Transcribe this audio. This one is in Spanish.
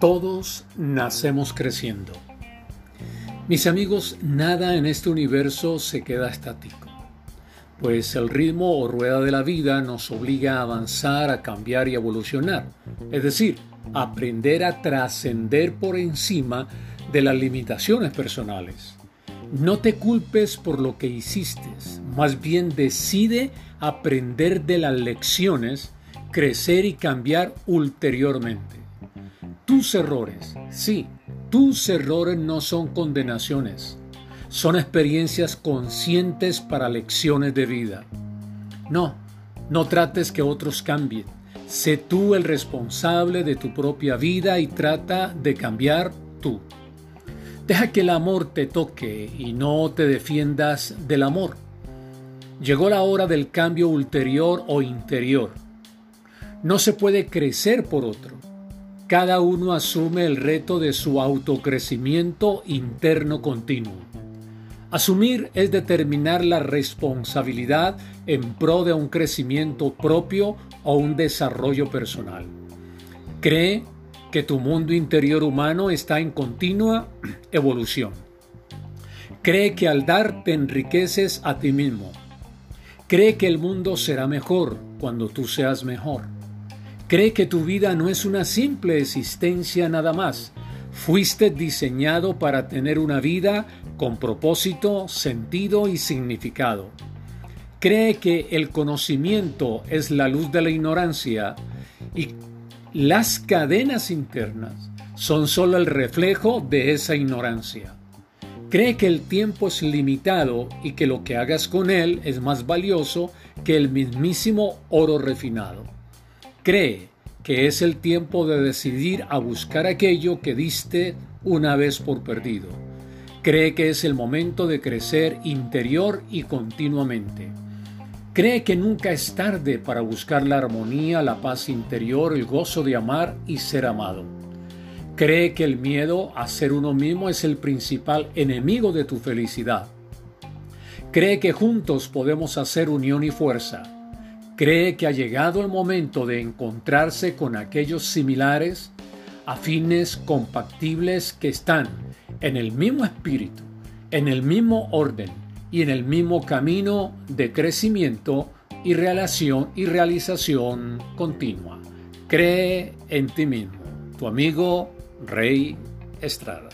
Todos nacemos creciendo. Mis amigos, nada en este universo se queda estático, pues el ritmo o rueda de la vida nos obliga a avanzar, a cambiar y evolucionar, es decir, aprender a trascender por encima de las limitaciones personales. No te culpes por lo que hiciste, más bien decide aprender de las lecciones, crecer y cambiar ulteriormente. Tus errores, sí, tus errores no son condenaciones, son experiencias conscientes para lecciones de vida. No, no trates que otros cambien. Sé tú el responsable de tu propia vida y trata de cambiar tú. Deja que el amor te toque y no te defiendas del amor. Llegó la hora del cambio ulterior o interior. No se puede crecer por otro cada uno asume el reto de su autocrecimiento interno continuo. Asumir es determinar la responsabilidad en pro de un crecimiento propio o un desarrollo personal. Cree que tu mundo interior humano está en continua evolución. Cree que al dar te enriqueces a ti mismo. Cree que el mundo será mejor cuando tú seas mejor. Cree que tu vida no es una simple existencia nada más. Fuiste diseñado para tener una vida con propósito, sentido y significado. Cree que el conocimiento es la luz de la ignorancia y las cadenas internas son solo el reflejo de esa ignorancia. Cree que el tiempo es limitado y que lo que hagas con él es más valioso que el mismísimo oro refinado. Cree que es el tiempo de decidir a buscar aquello que diste una vez por perdido. Cree que es el momento de crecer interior y continuamente. Cree que nunca es tarde para buscar la armonía, la paz interior, el gozo de amar y ser amado. Cree que el miedo a ser uno mismo es el principal enemigo de tu felicidad. Cree que juntos podemos hacer unión y fuerza cree que ha llegado el momento de encontrarse con aquellos similares, afines, compactibles que están en el mismo espíritu, en el mismo orden y en el mismo camino de crecimiento y relación y realización continua. Cree en ti mismo. Tu amigo Rey Estrada.